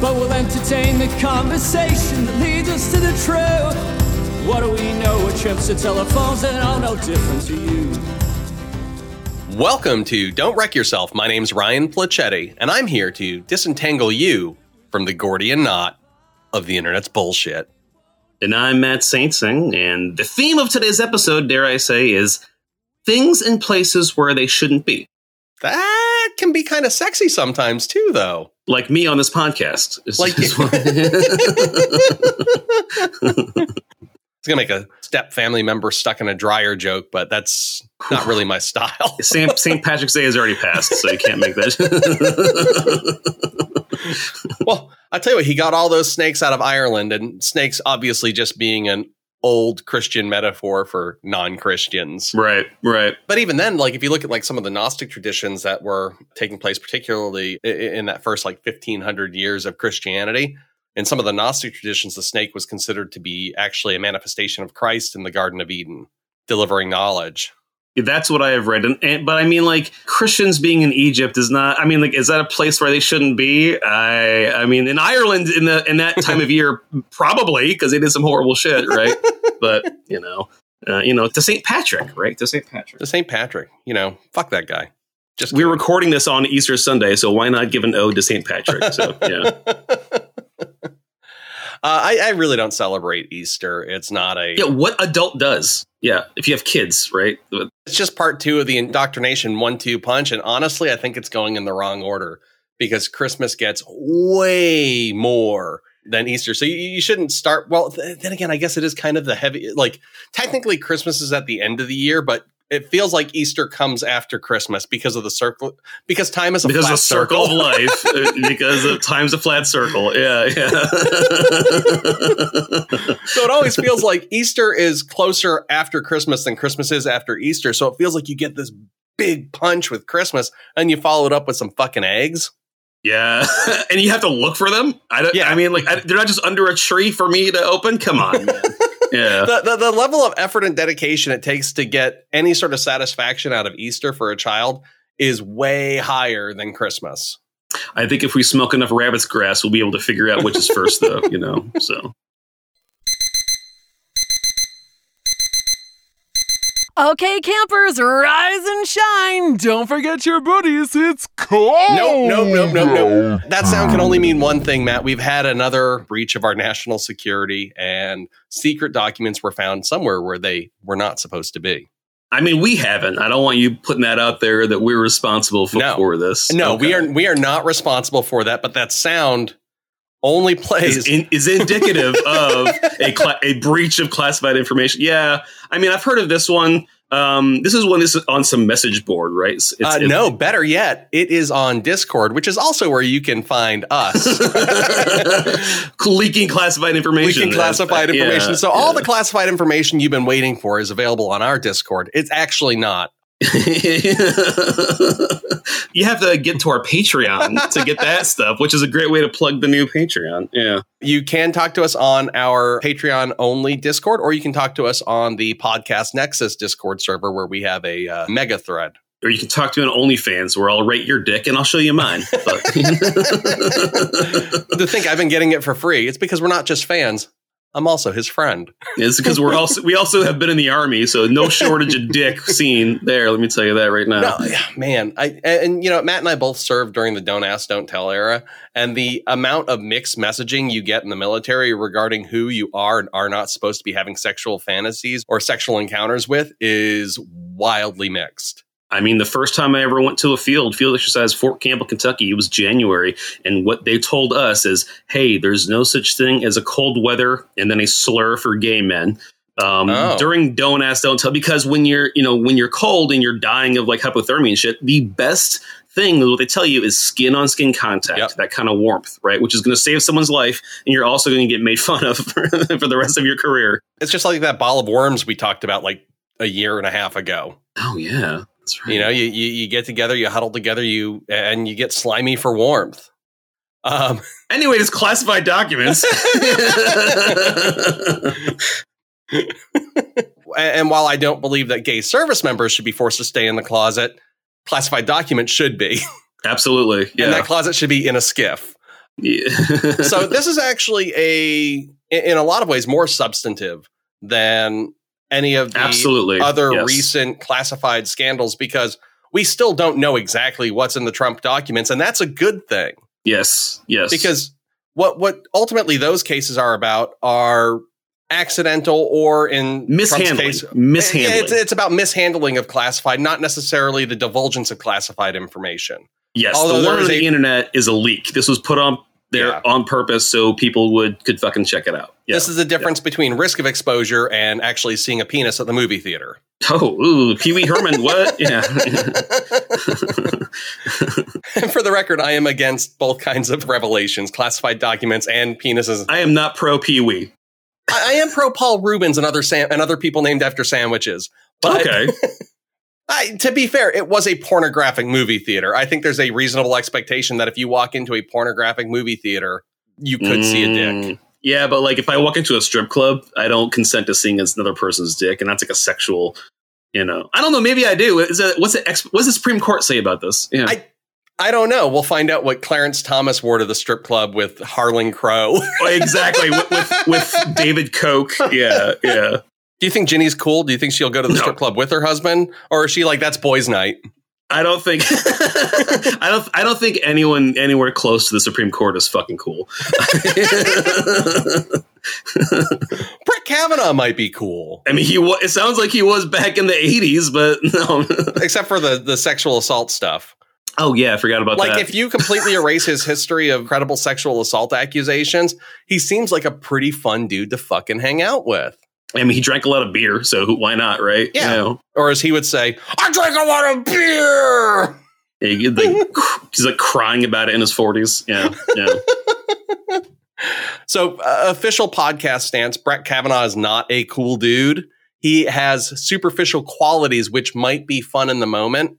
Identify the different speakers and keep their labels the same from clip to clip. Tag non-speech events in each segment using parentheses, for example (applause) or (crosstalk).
Speaker 1: But we'll entertain the conversation that leads us to the truth. What do we know? We're trips to telephones that are no different to you.
Speaker 2: Welcome to Don't Wreck Yourself. My name's Ryan Placetti, and I'm here to disentangle you from the Gordian knot of the internet's bullshit.
Speaker 3: And I'm Matt Saintsing, and the theme of today's episode, dare I say, is things in places where they shouldn't be.
Speaker 2: That can be kind of sexy sometimes too, though.
Speaker 3: Like me on this podcast. Is-
Speaker 2: Like- (laughs)
Speaker 3: is (laughs)
Speaker 2: It's gonna make a step family member stuck in a dryer joke, but that's not really my style. (laughs)
Speaker 3: St. St. Patrick's Day has already passed, so you can't make that.
Speaker 2: well, I tell you what, he got all those snakes out of Ireland, and snakes obviously just being an old Christian metaphor for non-Christians.
Speaker 3: right, right.
Speaker 2: But even then, like if you look at like some of the Gnostic traditions that were taking place, particularly in that first like fifteen hundred years of Christianity, in some of the Gnostic traditions, the snake was considered to be actually a manifestation of Christ in the Garden of Eden, delivering knowledge.
Speaker 3: That's what I have read. And, and but I mean, like Christians being in Egypt is not. I mean, like, is that a place where they shouldn't be? I, I mean, in Ireland in the in that time of (laughs) year, probably because they did some horrible shit, right? but you know, uh, you know, to Saint Patrick, right? To Saint Patrick.
Speaker 2: To Saint Patrick, you know, fuck that guy. Just
Speaker 3: We're recording this on Easter Sunday, so why not give an ode to Saint Patrick? So yeah, (laughs)
Speaker 2: Uh, I, I really don't celebrate Easter. It's not a.
Speaker 3: yeah. What adult does? Yeah, if you have kids, right?
Speaker 2: It's just part two of the indoctrination one-two punch, and honestly, I think it's going in the wrong order because Christmas gets way more than Easter. So you, you shouldn't start. Well, th- then again, I guess it is kind of the heavy. Like technically, Christmas is at the end of the year, but it feels like Easter comes after Christmas because of the circle. Because time is a
Speaker 3: Because
Speaker 2: flat
Speaker 3: of circle of (laughs) life, uh, because of time's a flat circle. Yeah, yeah. (laughs)
Speaker 2: So it always feels like Easter is closer after Christmas than Christmas is after Easter. So it feels like you get this big punch with Christmas and you follow it up with some fucking eggs.
Speaker 3: Yeah, (laughs) and you have to look for them. I don't.
Speaker 2: Yeah.
Speaker 3: I mean, like I, they're not just under a tree for me to open. Come on. Yeah,
Speaker 2: The, the, the level of effort and dedication it takes to get any sort of satisfaction out of Easter for a child is way higher than Christmas.
Speaker 3: I think if we smoke enough rabbit's grass, we'll be able to figure out which is first, though. You know, so
Speaker 4: Okay, campers, rise and shine. Don't forget your booties. It's cold.
Speaker 2: No, no, no, no, no. That sound can only mean one thing, Matt. We've had another breach of our national security, and secret documents were found somewhere where they were not supposed to be.
Speaker 3: I mean, we haven't. I don't want you putting that out there that we're responsible for,
Speaker 2: No.
Speaker 3: for this.
Speaker 2: No, we are we are not responsible for that. But that sound only plays.
Speaker 3: is, in, is indicative of a cla- a breach of classified information. Yeah, I mean, I've heard of this one. Um, this is one. This is on some message board, right? It's,
Speaker 2: uh,
Speaker 3: it's-
Speaker 2: no, better yet, it is on Discord, which is also where you can find us. (laughs)
Speaker 3: leaking classified information.
Speaker 2: leaking classified
Speaker 3: Yeah,
Speaker 2: information. so all
Speaker 3: yeah.
Speaker 2: the classified information you've been waiting for is available on our Discord. It's actually not. (laughs)
Speaker 3: you have to get to our Patreon to get that stuff, which is a great way to plug the new Patreon. Yeah.
Speaker 2: You can talk to us on our Patreon only Discord, or you can talk to us on the Podcast Nexus Discord server where we have a uh, mega thread.
Speaker 3: Or you can talk to an OnlyFans where I'll rate your dick and I'll show you mine. (laughs) But
Speaker 2: to think I've been getting it for free, it's because we're not just fans. I'm also his friend.
Speaker 3: it's because we're also we also have been in the army, so no shortage of dick seen there. Let me tell you that right now.
Speaker 2: No, man. I and, and, you know Matt and I both served during the don't ask, don't tell era, and the amount of mixed messaging you get in the military regarding who you are and are not supposed to be having sexual fantasies or sexual encounters with is wildly mixed.
Speaker 3: I mean, the first time I ever went to a field, field exercise, Fort Campbell, Kentucky, it was January. And what they told us is, hey, there's no such thing as a cold weather and then a slur for gay men. um,
Speaker 2: Oh.
Speaker 3: during don't ask don't tell because when you're you know when you're cold and you're dying of like hypothermia and shit the best thing what they tell you is skin on skin contact
Speaker 2: Yep.
Speaker 3: that kind of warmth right which is going to save someone's life and you're also going to get made (laughs) fun of for, for the rest of your career
Speaker 2: It's just like that ball of worms we talked about like a year and a half ago.
Speaker 3: oh yeah right
Speaker 2: You know, you, you you get together, you huddle together, you and you get slimy for warmth. Um, (laughs)
Speaker 3: anyway it's classified documents (laughs)
Speaker 2: and while I don't believe that gay service members should be forced to stay in the closet, classified documents should be, (laughs)
Speaker 3: absolutely yeah,
Speaker 2: and that closet should be in a SCIF.
Speaker 3: Yeah.
Speaker 2: so this is actually a in in a lot of ways more substantive than any of the
Speaker 3: absolutely.
Speaker 2: other
Speaker 3: Yes.
Speaker 2: recent classified scandals because we still don't know exactly what's in the Trump documents and that's a good thing.
Speaker 3: Yes yes.
Speaker 2: Because what what ultimately those cases are about are accidental or in Trump's
Speaker 3: mishandling.
Speaker 2: Case
Speaker 3: mishandling.
Speaker 2: it's, it's about mishandling of classified not necessarily the divulgence of classified information.
Speaker 3: Yes,
Speaker 2: Although
Speaker 3: the word
Speaker 2: a-
Speaker 3: the internet is a leak. This was put on there
Speaker 2: Yeah.
Speaker 3: on purpose so people would could fucking check it out. Yeah.
Speaker 2: this is the difference between risk of exposure and actually seeing a penis at the movie theater
Speaker 3: oh, ooh, Pee Wee Herman. What? (laughs) Yeah,
Speaker 2: And for the record, I am against both kinds of revelations, classified documents and penises.
Speaker 3: I am not pro Pee Wee.
Speaker 2: I, I am pro Paul Reubens and other sam- and other people named after sandwiches. But
Speaker 3: Okay, (laughs)
Speaker 2: I, to be fair, it was a pornographic movie theater. I think there's a reasonable expectation that if you walk into a pornographic movie theater, you could see a dick.
Speaker 3: Mm, Yeah, but like if I walk into a strip club, I don't consent to seeing another person's dick, and that's like a sexual. You know, I don't know. Maybe I do. Is that what's the what's the Supreme Court say about this? Yeah,
Speaker 2: I- I don't know. We'll find out what Clarence Thomas wore to the strip club with Harlan Crow.
Speaker 3: exactly (laughs) with, with with David Koch. Yeah, yeah.
Speaker 2: Do you think Ginni's cool? Do you think she'll go to the
Speaker 3: No.
Speaker 2: strip club with her husband, or is she like that's boys' night?
Speaker 3: I don't think (laughs) I don't I don't think anyone anywhere close to the Supreme Court is fucking cool. (laughs) (laughs)
Speaker 2: Brett Kavanaugh might be cool,
Speaker 3: I mean, he wa- it sounds like he was back in the '80s, but no.
Speaker 2: except for the the sexual assault stuff.
Speaker 3: oh yeah, I forgot about
Speaker 2: like
Speaker 3: that.
Speaker 2: Like if you completely erase his history of credible sexual assault accusations, he seems like a pretty fun dude to fucking hang out with.
Speaker 3: I mean, he drank a lot of beer, so who, why not, right?
Speaker 2: Yeah.
Speaker 3: You know?
Speaker 2: Or as he would say, I drink a lot of beer.
Speaker 3: He- like, (laughs) he's like crying about it in his 40s. Yeah, yeah. (laughs)
Speaker 2: So, uh, official podcast stance Brett Kavanaugh is not a cool dude. He has superficial qualities which might be fun in the moment,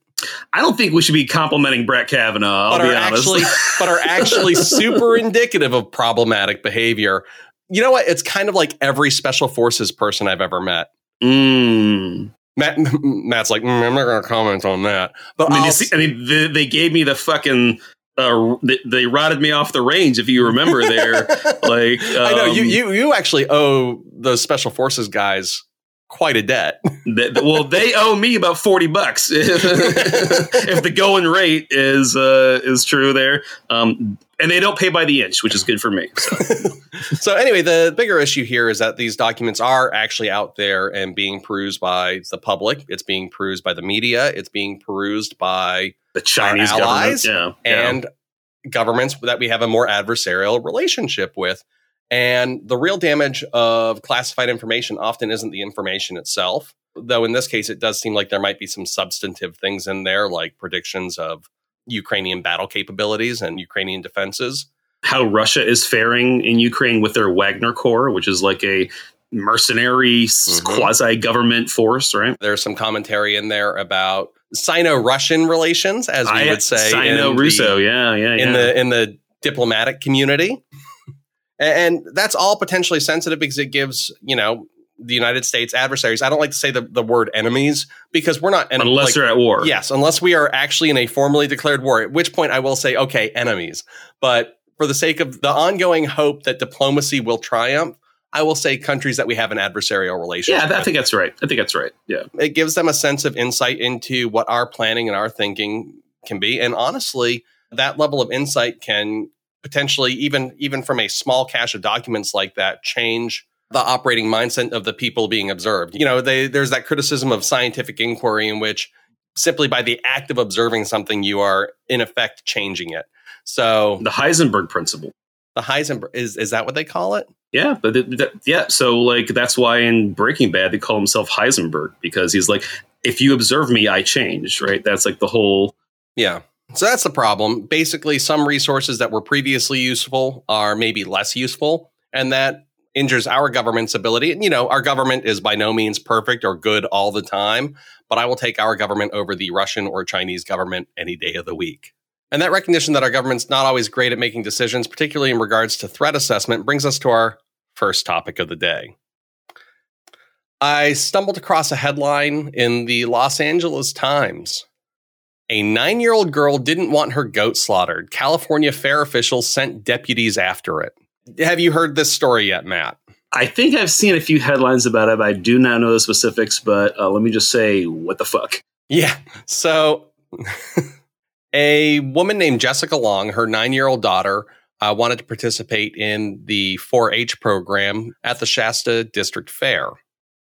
Speaker 3: I don't think we should be complimenting Brett Kavanaugh. I'll
Speaker 2: but are
Speaker 3: honest.
Speaker 2: actually but are actually (laughs) super indicative of problematic behavior. You know what? It's kind of like every special forces person I've ever met.
Speaker 3: Mm.
Speaker 2: Matt, (laughs) Matt's like, "Mm, I'm not going to comment on that. But
Speaker 3: I mean, you see, I mean, the, they gave me the fucking. Uh, they, they rotted me off the range. If you remember, there, (laughs) like
Speaker 2: I know you,
Speaker 3: um,
Speaker 2: you you actually owe those special forces guys quite a debt. (laughs)
Speaker 3: That, well, they owe me about forty bucks if the going rate is uh, is true there. Um, and they don't pay by the inch, which is good for me. So. (laughs)
Speaker 2: so anyway, the bigger issue here is that these documents are actually out there and being perused by the public. It's being perused by the media. It's being perused by
Speaker 3: The Chinese
Speaker 2: allies
Speaker 3: yeah.
Speaker 2: and governments that we have a more adversarial relationship with. And the real damage of classified information often isn't the information itself, though in this case, it does seem like there might be some substantive things in there, like predictions of Ukrainian battle capabilities and Ukrainian defenses.
Speaker 3: how Russia is faring in Ukraine with their Wagner Corps, which is like a mercenary
Speaker 2: Mhm.
Speaker 3: quasi government force, right?
Speaker 2: There's some commentary in there about Sino-Russian relations, as we would say,
Speaker 3: Sino
Speaker 2: the-
Speaker 3: Russo, yeah, yeah, yeah.
Speaker 2: in the in the diplomatic community. and that's all potentially sensitive because it gives, you know, the United States adversaries. I don't like to say the, the word enemies because we're not
Speaker 3: unless
Speaker 2: like-
Speaker 3: they're at war.
Speaker 2: Yes, unless we are actually in a formally declared war, at which point I will say, okay, enemies. But for the sake of the ongoing hope that diplomacy will triumph, I will say countries that we have an adversarial relationship.
Speaker 3: yeah, I think that's right. I think that's right. Yeah,
Speaker 2: it gives them a sense of insight into what our planning and our thinking can be and honestly that level of insight can potentially even even from a small cache of documents like that change the operating mindset of the people being observed you know they, there's that criticism of scientific inquiry in which simply by the act of observing something you are in effect changing it so
Speaker 3: the Heisenberg principle.
Speaker 2: The Heisenberg is is that what they call it?
Speaker 3: Yeah, but th- th- yeah, so like that's why in Breaking Bad they call himself Heisenberg because he's like, if you observe me, I change. Right? That's like the whole.
Speaker 2: Yeah. So that's the problem. Basically, some resources that were previously useful are maybe less useful, and that injures our government's ability. And, you know, our government is by no means perfect or good all the time, but I will take our government over the Russian or Chinese government any day of the week. And that recognition that our government's not always great at making decisions, particularly in regards to threat assessment, brings us to our first topic of the day. I stumbled across a headline in the Los Angeles Times. A nine year old girl didn't want her goat slaughtered. California fair officials sent deputies after it. Have you heard this story yet, Matt?
Speaker 3: I think I've seen a few headlines about it. But I do not know the specifics, but uh, let me just say, what the fuck?
Speaker 2: Yeah. So, (laughs) a woman named Jessica Long, her nine year old daughter, uh, wanted to participate in the 4 H program at the Shasta District Fair.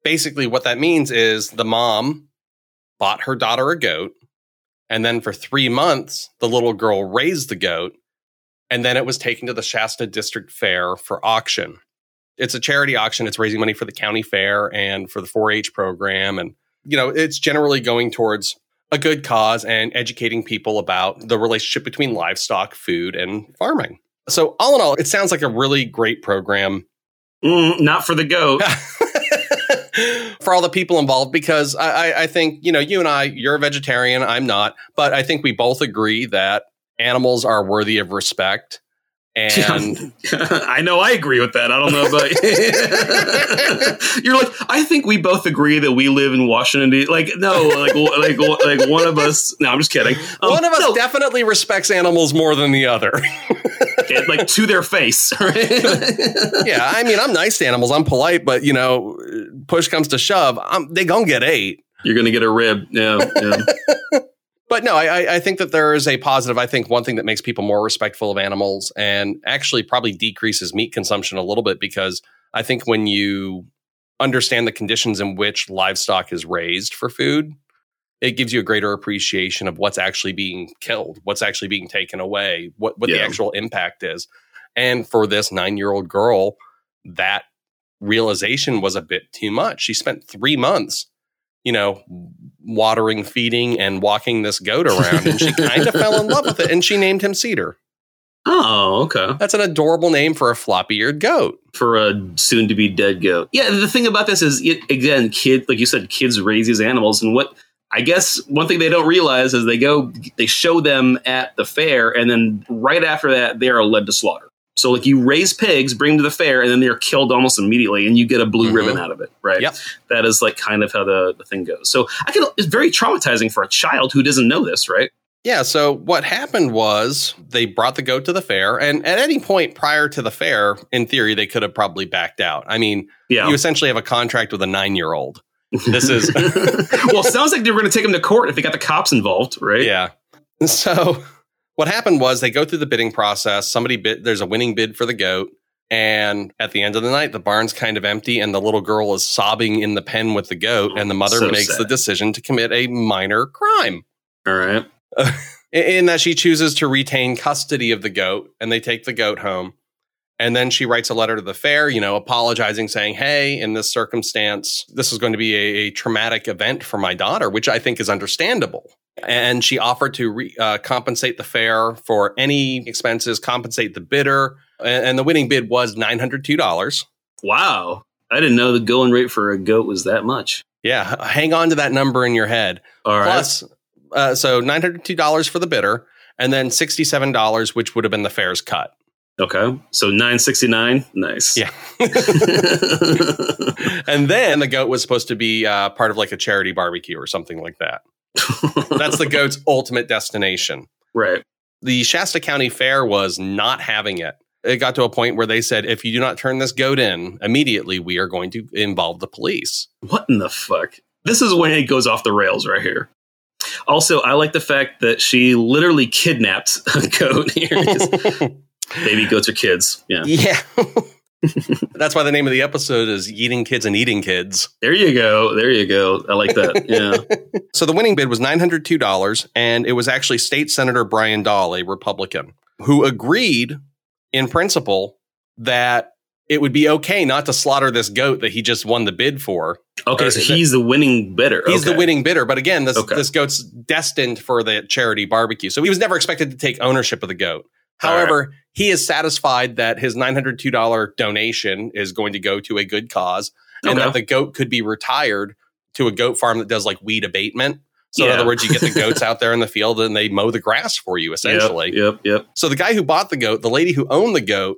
Speaker 2: Basically, what that means is the mom bought her daughter a goat, and then for three months, the little girl raised the goat, and then it was taken to the Shasta District Fair for auction. It's a charity auction. It's raising money for the county fair and for the 4 H program. And, you know, it's generally going towards a good cause and educating people about the relationship between livestock, food, and farming. So, all in all, it sounds like a really great program.
Speaker 3: Mm, not for the goat. (laughs) (laughs)
Speaker 2: for all the people involved, because I, I think, you know, you and I, you're a vegetarian, I'm not, but I think we both agree that animals are worthy of respect. And (laughs)
Speaker 3: I know I agree with that. I don't know about (laughs) you're like I think we both agree that we live in Washington. D- like no, like like like one of us. No, I'm just kidding.
Speaker 2: Um, one of us no. definitely respects animals more than the other. (laughs)
Speaker 3: like to their face. Right?
Speaker 2: yeah, I mean, I'm nice to animals. I'm polite, but you know, push comes to shove, I'm, they gonna get ate.
Speaker 3: You're gonna get a rib. Yeah. yeah.
Speaker 2: But no, I, I think that there is a positive. I think one thing that makes people more respectful of animals and actually probably decreases meat consumption a little bit because I think when you understand the conditions in which livestock is raised for food, it gives you a greater appreciation of what's actually being killed, what's actually being taken away, what, what yeah. the actual impact is. And for this nine year old girl, that realization was a bit too much. She spent three months you know, watering, feeding, and walking this goat around. And she (laughs) kind of fell in love with it and she named him Cedar.
Speaker 3: Oh, okay.
Speaker 2: That's an adorable name for a floppy eared goat.
Speaker 3: For a soon to be dead goat. Yeah, the thing about this is, it, again, kid, like you said, kids raise these animals. And what I guess one thing they don't realize is they go, they show them at the fair, and then right after that, they are led to slaughter. So like you raise pigs, bring them to the fair, and then they're killed almost immediately, and you get a blue mm-hmm. ribbon out of it, right?
Speaker 2: Yep.
Speaker 3: That is like kind of how the, the thing goes. So I can it's very traumatizing for a child who doesn't know this, right?
Speaker 2: Yeah. So what happened was they brought the goat to the fair, and at any point prior to the fair, in theory, they could have probably backed out. I mean, yeah. you essentially have a contract with a nine year old. This is (laughs)
Speaker 3: well, it sounds like they were going to take him to court if they got the cops involved, right?
Speaker 2: Yeah. So what happened was they go through the bidding process. Somebody bid, there's a winning bid for the goat. And at the end of the night, the barn's kind of empty, and the little girl is sobbing in the pen with the goat, oh, and the mother so makes sad. the decision to commit a minor crime.
Speaker 3: All right. (laughs)
Speaker 2: in that she chooses to retain custody of the goat, and they take the goat home. And then she writes a letter to the fair, you know, apologizing, saying, Hey, in this circumstance, this is going to be a, a traumatic event for my daughter, which I think is understandable and she offered to re, uh, compensate the fair for any expenses, compensate the bidder, and, and the winning bid was nine hundred two dollars.
Speaker 3: Wow, I didn't know the going rate for a goat was that much.
Speaker 2: Yeah, hang on to that number in your head.
Speaker 3: All right.
Speaker 2: Plus, uh, so nine hundred two dollars for the bidder, and then sixty seven dollars, which would have been the fair's cut.
Speaker 3: Okay, so nine sixty nine. Nice.
Speaker 2: Yeah. (laughs) (laughs) and then the goat was supposed to be uh, part of like a charity barbecue or something like that. That's the (laughs) goat's ultimate destination.
Speaker 3: Right.
Speaker 2: The Shasta County Fair was not having it. It got to a point where they said, if you do not turn this goat in immediately, we are going to involve the police.
Speaker 3: What in the fuck? This is when it goes off the rails right here. Also, I like the fact that she literally kidnapped (laughs) a goat here. (laughs) Baby goats are kids. Yeah.
Speaker 2: Yeah. (laughs) That's why the name of the episode is Eating Kids and Yeeting Kids.
Speaker 3: There you go. There you go. I like that. Yeah. (laughs)
Speaker 2: so the winning bid was $902, and it was actually State Senator Brian Dahle, a Republican, who agreed in principle, that it would be okay not to slaughter this goat that he just won the bid for.
Speaker 3: Okay, so
Speaker 2: is it-
Speaker 3: he's the winning bidder.
Speaker 2: He's the winning bidder, but again, this
Speaker 3: Okay.
Speaker 2: this goat's destined for the charity barbecue, so he was never expected to take ownership of the goat.
Speaker 3: All right.
Speaker 2: However, he is satisfied that his nine hundred two dollar donation is going to go to a good cause, and that the goat could be retired to a goat farm that does like weed abatement. So in other words, you get the goats (laughs) out there in the field and they mow the grass for you, essentially.
Speaker 3: Yep, yep, yep.
Speaker 2: So the guy who bought the goat, the lady who owned the goat,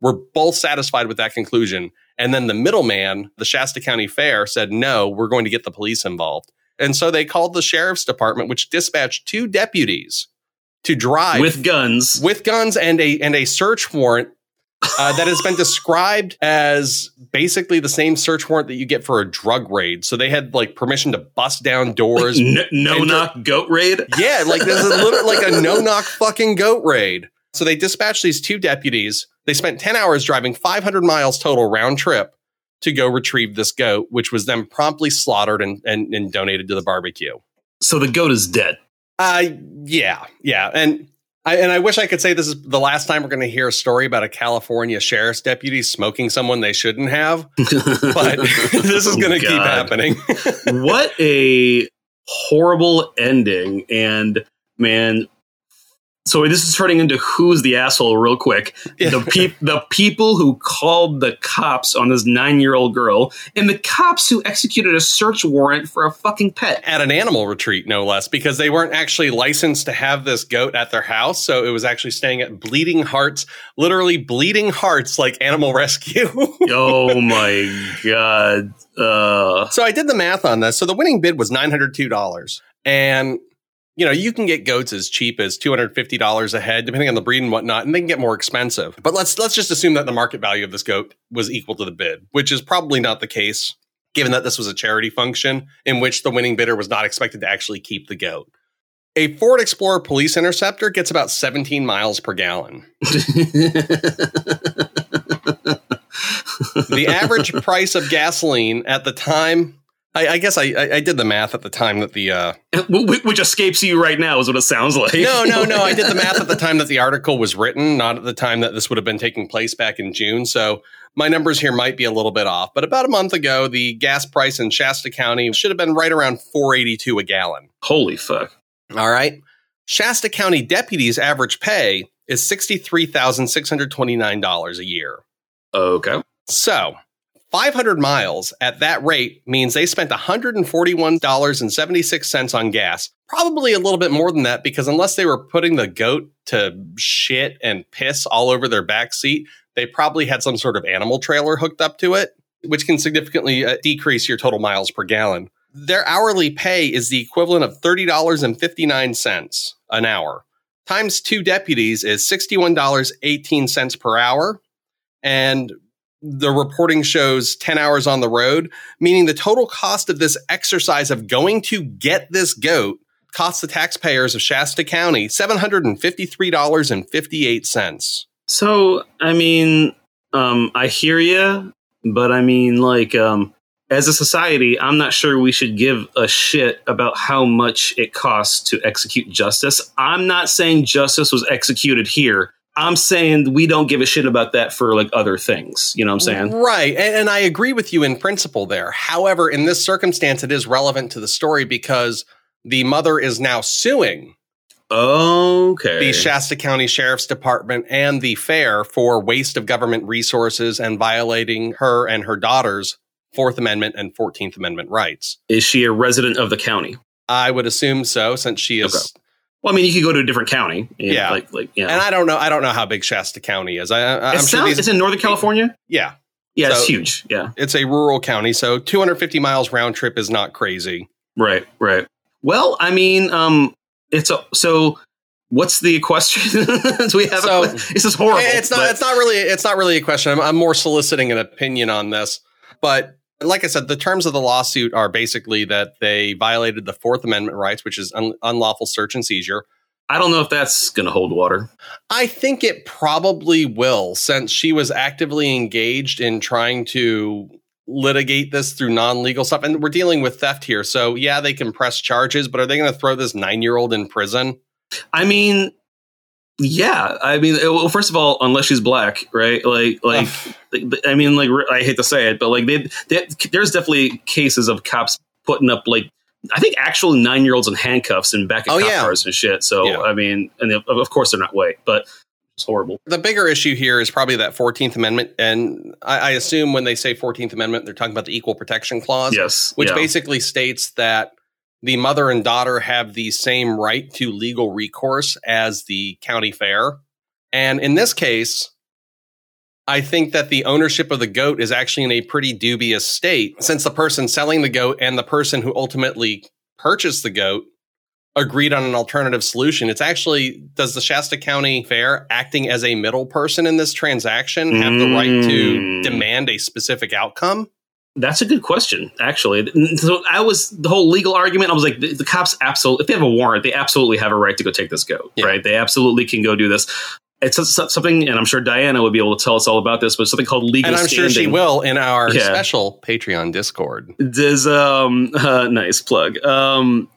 Speaker 2: were both satisfied with that conclusion. And then the middleman, the Shasta County Fair, said, no, we're going to get the police involved. And so they called the sheriff's department, which dispatched two deputies to drive
Speaker 3: With guns.
Speaker 2: with guns and a and a search warrant uh, that has been (laughs) described as basically the same search warrant that you get for a drug raid. So they had like permission to bust down doors,
Speaker 3: no no knock goat raid.
Speaker 2: yeah, like this is a (laughs) little like a no knock fucking goat raid. So they dispatched these two deputies. They spent 10 hours driving 500 miles total round trip to go retrieve this goat, which was then promptly slaughtered and, and, and donated to the barbecue.
Speaker 3: So the goat is dead.
Speaker 2: Uh, yeah, yeah. And I, and I wish I could say this is the last time we're going to hear a story about a California sheriff's deputy smoking someone they shouldn't have, but (laughs) (laughs) this is going to keep happening.
Speaker 3: what a horrible ending and man so this is turning into who's the asshole real quick the peop- the people who called the cops on this 9-year-old girl and the cops who executed a search warrant for a fucking pet
Speaker 2: at an animal retreat, no less, because they weren't actually licensed to have this goat at their house. So it was actually staying at Bleeding Hearts, literally Bleeding Hearts, like animal (laughs) rescue.
Speaker 3: oh my god uh
Speaker 2: so I did the math on this. So the winning bid was $902. And, you know, you can get goats as cheap as $250 a head, depending on the breed and whatnot, and they can get more expensive. But let's let's just assume that the market value of this goat was equal to the bid, which is probably not the case, given that this was a charity function in which the winning bidder was not expected to actually keep the goat. A Ford Explorer Police Interceptor gets about 17 miles per gallon. (laughs) The average price of gasoline at the time, I, I guess I, I, I did the math at the time that the uh, (laughs)
Speaker 3: which escapes you right now is what it sounds like
Speaker 2: no, no, no. I did the (laughs) math at the time that the article was written, not at the time that this would have been taking place back in June. So my numbers here might be a little bit off. But about a month ago, the gas price in Shasta County should have been right around 482 a gallon.
Speaker 3: holy fuck
Speaker 2: All right. Shasta County deputies' average pay is $63,629 a year.
Speaker 3: okay
Speaker 2: So 500 miles at that rate means they spent $141.76 on gas. Probably a little bit more than that because unless they were putting the goat to shit and piss all over their back seat, they probably had some sort of animal trailer hooked up to it, which can significantly uh, decrease your total miles per gallon. Their hourly pay is the equivalent of $30.59 an hour. Times two deputies is $61.18 per hour. And the reporting shows 10 hours on the road, meaning the total cost of this exercise of going to get this goat costs the taxpayers of Shasta County $753.58.
Speaker 3: So, I mean, um, I hear you, but I mean, like, um, as a society, I'm not sure we should give a shit about how much it costs to execute justice. I'm not saying justice was executed here. I'm saying we don't give a shit about that for like other things. You know what I'm saying?
Speaker 2: Right. And, and I agree with you in principle there. However, in this circumstance, it is relevant to the story because the mother is now suing
Speaker 3: Okay.
Speaker 2: the Shasta County Sheriff's Department and the fair for waste of government resources and violating her and her daughter's Fourth Amendment and 14th Amendment rights.
Speaker 3: Is she a resident of the county?
Speaker 2: I would assume so, since she is.
Speaker 3: Okay. Well, I mean, you could go to a different county.
Speaker 2: Yeah.
Speaker 3: Like, like, yeah.
Speaker 2: And I don't know. I don't know how big Shasta County is. I, I,
Speaker 3: it
Speaker 2: I'm sure these.
Speaker 3: it's in Northern California.
Speaker 2: yeah,
Speaker 3: Yeah, it's huge. Yeah.
Speaker 2: it's a rural county, so 250 miles round trip is not crazy.
Speaker 3: Right, right. Well, I mean, um, it's a so. What's the question? (laughs) Do we have
Speaker 2: So-
Speaker 3: a This is horrible.
Speaker 2: it's not.
Speaker 3: but-
Speaker 2: It's not really. It's not really a question. I'm, I'm more soliciting an opinion on this. But like I said, the terms of the lawsuit are basically that they violated the Fourth Amendment rights, which is un- unlawful search and seizure.
Speaker 3: I don't know if that's going to hold water.
Speaker 2: I think it probably will, since she was actively engaged in trying to litigate this through non-legal stuff, and we're dealing with theft here. So yeah, they can press charges, but are they going to throw this nine-year-old in prison?
Speaker 3: I mean, Yeah, I mean, uh, well, first of all, unless she's black, right? Like, like, I mean, like, I hate to say it, but like, they, they, there's definitely cases of cops putting up like, I think actual nine year olds in handcuffs and back of
Speaker 2: Oh,
Speaker 3: cop
Speaker 2: yeah.
Speaker 3: cars and shit. So,
Speaker 2: Yeah.
Speaker 3: I mean, and of of course they're not white, but it's horrible.
Speaker 2: The bigger issue here is probably that 14th Amendment. And I, I assume when they say 14th Amendment, they're talking about the Equal Protection Clause,
Speaker 3: Yes,
Speaker 2: which
Speaker 3: yeah.
Speaker 2: basically states that the mother and daughter have the same right to legal recourse as the county fair. And in this case, I think that the ownership of the goat is actually in a pretty dubious state since the person selling the goat and the person who ultimately purchased the goat agreed on an alternative solution. It's actually, does the Shasta County Fair acting as a middle person in this transaction have the right to
Speaker 3: Mm.
Speaker 2: demand a specific outcome?
Speaker 3: That's a good question, actually. So I was the whole legal argument. I was like, the, the cops absolutely, if they have a warrant, they absolutely have a right to go take this goat,
Speaker 2: Yeah.
Speaker 3: right? They absolutely can go do this. It's something, and I'm sure Diana would be able to tell us all about this, but something called legal.
Speaker 2: And I'm sure she will in our
Speaker 3: Yeah.
Speaker 2: special Patreon Discord.
Speaker 3: Does um (laughs) uh, nice plug. Um,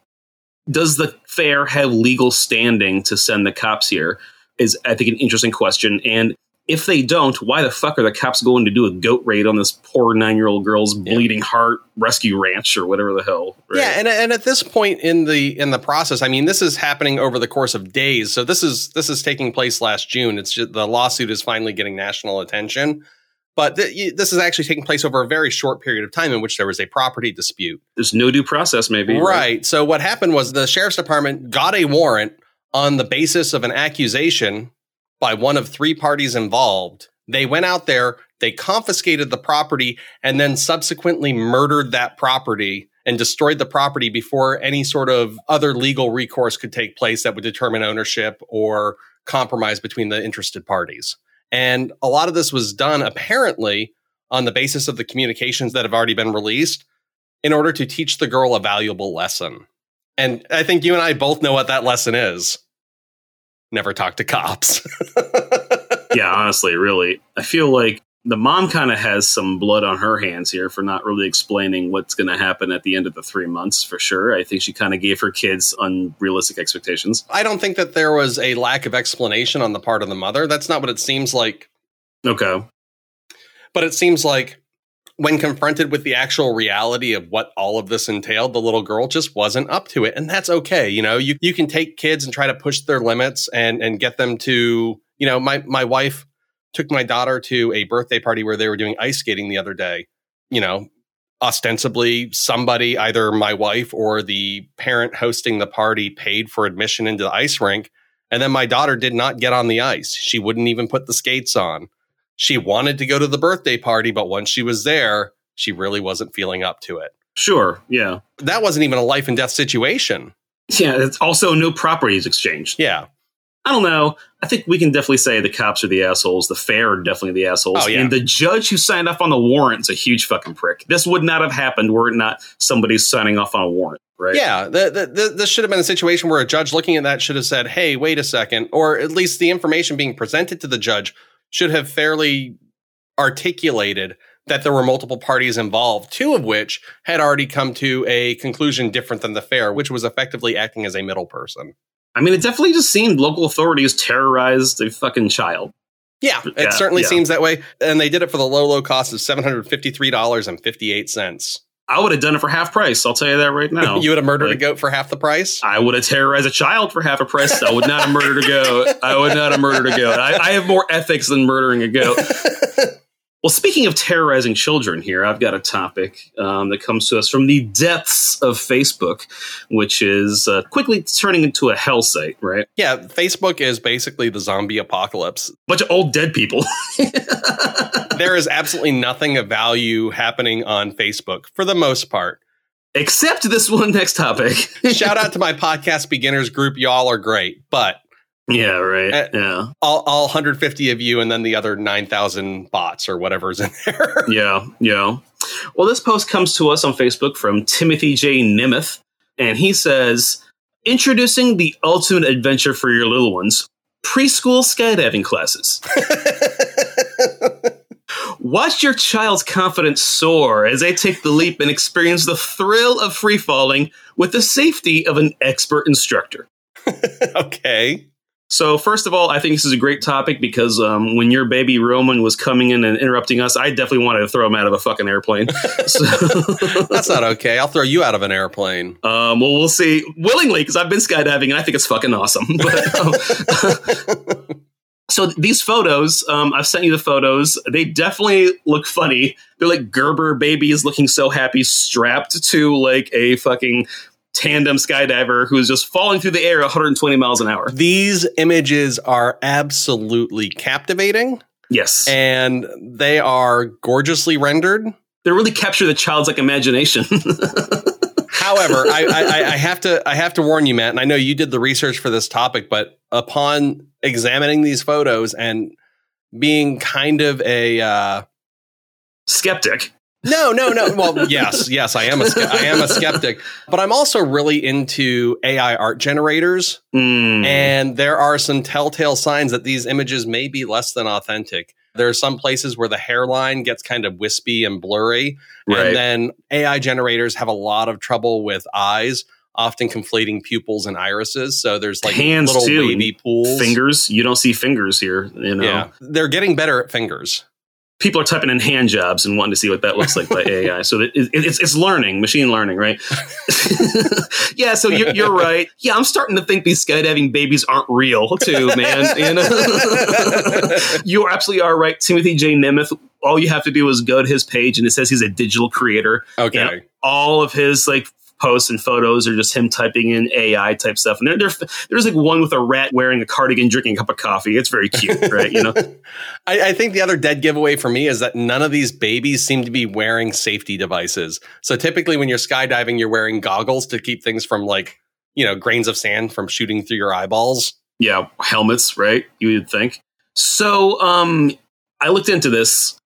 Speaker 3: does the fair have legal standing to send the cops here? Is I think an interesting question. And if they don't, why the fuck are the cops going to do a goat raid on this poor nine year old girl's
Speaker 2: Yeah.
Speaker 3: bleeding heart rescue ranch or whatever the hell? right?
Speaker 2: Yeah, and and at this point in the in the process, I mean, this is happening over the course of days. So this is this is taking place last June. It's just the lawsuit is finally getting national attention, but th- this is actually taking place over a very short period of time in which there was a property dispute.
Speaker 3: there's no due process, maybe.
Speaker 2: Right. So what happened was the sheriff's department got a warrant on the basis of an accusation by one of three parties involved. They went out there, they confiscated the property, and then subsequently murdered that property and destroyed the property before any sort of other legal recourse could take place that would determine ownership or compromise between the interested parties. And a lot of this was done apparently on the basis of the communications that have already been released in order to teach the girl a valuable lesson. And I think you and I both know what that lesson is. Never talk to cops. (laughs)
Speaker 3: yeah, honestly, really. I feel like the mom kind of has some blood on her hands here for not really explaining what's going to happen at the end of the three months for sure. I think she kind of gave her kids unrealistic expectations.
Speaker 2: I don't think that there was a lack of explanation on the part of the mother. That's not what it seems like.
Speaker 3: Okay.
Speaker 2: But it seems like when confronted with the actual reality of what all of this entailed, the little girl just wasn't up to it. And that's okay. You know, you, you can take kids and try to push their limits and, and get them to, you know, my, my wife took my daughter to a birthday party where they were doing ice skating the other day. You know, ostensibly somebody, either my wife or the parent hosting the party, paid for admission into the ice rink. And then my daughter did not get on the ice. She wouldn't even put the skates on. She wanted to go to the birthday party, but once she was there, she really wasn't feeling up to it.
Speaker 3: Sure. Yeah.
Speaker 2: That wasn't even a life and death situation.
Speaker 3: Yeah. It's also no properties exchanged.
Speaker 2: Yeah.
Speaker 3: I don't know. I think we can definitely say the cops are the assholes. The fair are definitely the assholes.
Speaker 2: Oh, yeah.
Speaker 3: And the judge who signed off on the warrant is a huge fucking prick. This would not have happened were it not somebody signing off on a warrant, right?
Speaker 2: Yeah, the, the, the, this should have been a situation where a judge looking at that should have said, "Hey, wait a second," or at least the information being presented to the judge should have fairly articulated that there were multiple parties involved, two of which had already come to a conclusion different than the fair, which was effectively acting as a middle person.
Speaker 3: I mean, it definitely just seemed local authorities terrorized a fucking child.
Speaker 2: Yeah, it
Speaker 3: yeah,
Speaker 2: certainly
Speaker 3: yeah.
Speaker 2: seems that way. And they did it for the low, low cost of $753.58.
Speaker 3: I would have done it for half price. I'll tell you that right now. (laughs)
Speaker 2: you would have murdered a goat for half the price.
Speaker 3: I would have terrorized a child for half a price. I would not have murdered a goat. I would not have murdered a goat. I, I have more ethics than murdering a goat. (laughs) Well, speaking of terrorizing children here, I've got a topic um, that comes to us from the depths of Facebook, which is uh, quickly turning into a hell site, right?
Speaker 2: yeah, Facebook is basically the zombie apocalypse.
Speaker 3: bunch of old dead people. (laughs)
Speaker 2: there is absolutely nothing of value happening on Facebook for the most part.
Speaker 3: Except this one next topic.
Speaker 2: Shout out to my (laughs) podcast beginners group. Y'all are great, but
Speaker 3: yeah, right.
Speaker 2: Uh,
Speaker 3: yeah.
Speaker 2: all, all 150 of you and then the other 9,000 bots or whatever's in there. (laughs)
Speaker 3: Yeah, yeah. Well, this post comes to us on Facebook from Timothy J. Nemeth, and he says, Introducing the ultimate adventure for your little ones preschool skydiving classes. (laughs) Watch your child's confidence soar as they take the leap and experience the thrill of free falling with the safety of an expert instructor. (laughs)
Speaker 2: okay.
Speaker 3: So, first of all, I think this is a great topic because um, when your baby Roman was coming in and interrupting us, I definitely wanted to throw him out of a fucking airplane. (laughs) so, (laughs)
Speaker 2: That's not okay. I'll throw you out of an airplane.
Speaker 3: um, well, we'll see. Willingly, because I've been skydiving and I think it's fucking awesome. But, um, so these photos, um, I've sent you the photos. They definitely look funny. They're like Gerber babies looking so happy, strapped to like a fucking tandem skydiver who's just falling through the air 120 miles an hour.
Speaker 2: These images are absolutely captivating
Speaker 3: Yes,
Speaker 2: and they are gorgeously rendered.
Speaker 3: they really capture the child's like imagination. (laughs)
Speaker 2: However, (laughs) I, I, I have to I have to warn you, Matt, and I know you did the research for this topic, but upon examining these photos and being kind of a uh,
Speaker 3: Skeptic.
Speaker 2: no, no, no. Well, yes, yes, I am a I am a skeptic, but I'm also really into AI art generators,
Speaker 3: Mm.
Speaker 2: and there are some telltale signs that these images may be less than authentic. There are some places where the hairline gets kind of wispy and blurry,
Speaker 3: Right.
Speaker 2: and then AI generators have a lot of trouble with eyes, often conflating pupils and irises. So there's like
Speaker 3: Hands,
Speaker 2: little
Speaker 3: too.
Speaker 2: wavy pools.
Speaker 3: fingers. You don't see fingers here. You know,
Speaker 2: Yeah, they're getting better at fingers.
Speaker 3: People are typing in hand jobs and wanting to see what that looks like by (laughs) AI. So it, it's it's learning, machine learning, right? (laughs) yeah. So you're, you're right. Yeah, I'm starting to think these skydiving babies aren't real too, man. You, know? (laughs) you absolutely are right. Timothy J. Nemeth. All you have to do is go to his page, and it says he's a digital creator.
Speaker 2: Okay.
Speaker 3: All of his like posts and photos are just him typing in AI type stuff. And there, there, there's like one with a rat wearing a cardigan, drinking a cup of coffee. It's very cute, (laughs) right? You know,
Speaker 2: I, I think the other dead giveaway for me is that none of these babies seem to be wearing safety devices. So typically, when you're skydiving, you're wearing goggles to keep things from like you know grains of sand from shooting through your eyeballs.
Speaker 3: yeah, helmets, right? You would think. So, um, I looked into this.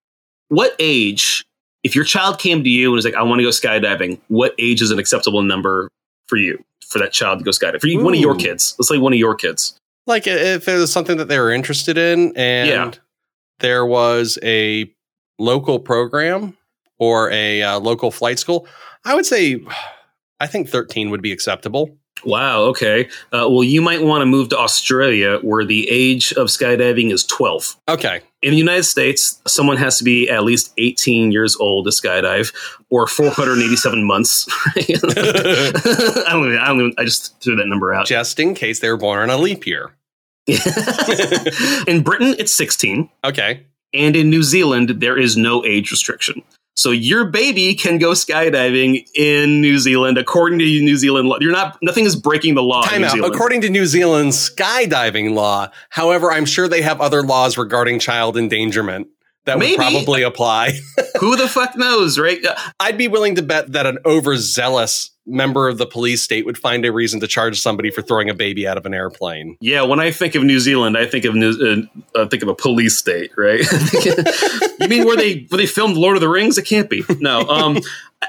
Speaker 3: What age, if your child came to you and was like, "I want to go skydiving," what age is an acceptable number for you for that child to go skydiving? For you, one of your kids, let's say one of your kids.
Speaker 2: Like if it was something that they were interested in, and
Speaker 3: Yeah.
Speaker 2: there was a local program or a uh, local flight school, I would say (sighs) I think 13 would be acceptable.
Speaker 3: Wow. Okay. Uh, well, you might want to move to Australia, where the age of skydiving is twelve.
Speaker 2: Okay.
Speaker 3: In the United States, someone has to be at least 18 years old to skydive, or 487 months. (laughs) I don't. Even, I don't. Even, I just threw that number out.
Speaker 2: Just in case they were born on a leap year. (laughs)
Speaker 3: in Britain, it's 16,
Speaker 2: Okay.
Speaker 3: and in New Zealand, there is no age restriction. So your baby can go skydiving in New Zealand according to New Zealand law. You're not. Nothing is breaking the law. in
Speaker 2: Time out.
Speaker 3: Zealand.
Speaker 2: According to New Zealand's skydiving law, however, I'm sure they have other laws regarding child endangerment that
Speaker 3: Maybe.
Speaker 2: would probably apply. (laughs)
Speaker 3: Who the fuck knows, right?
Speaker 2: I'd be willing to bet that an overzealous member of the police state would find a reason to charge somebody for throwing a baby out of an airplane.
Speaker 3: Yeah, when I think of New Zealand, I think of New, uh, uh, think of a police state, right? (laughs) you mean where they where they filmed Lord of the Rings? It can't be. No. Um,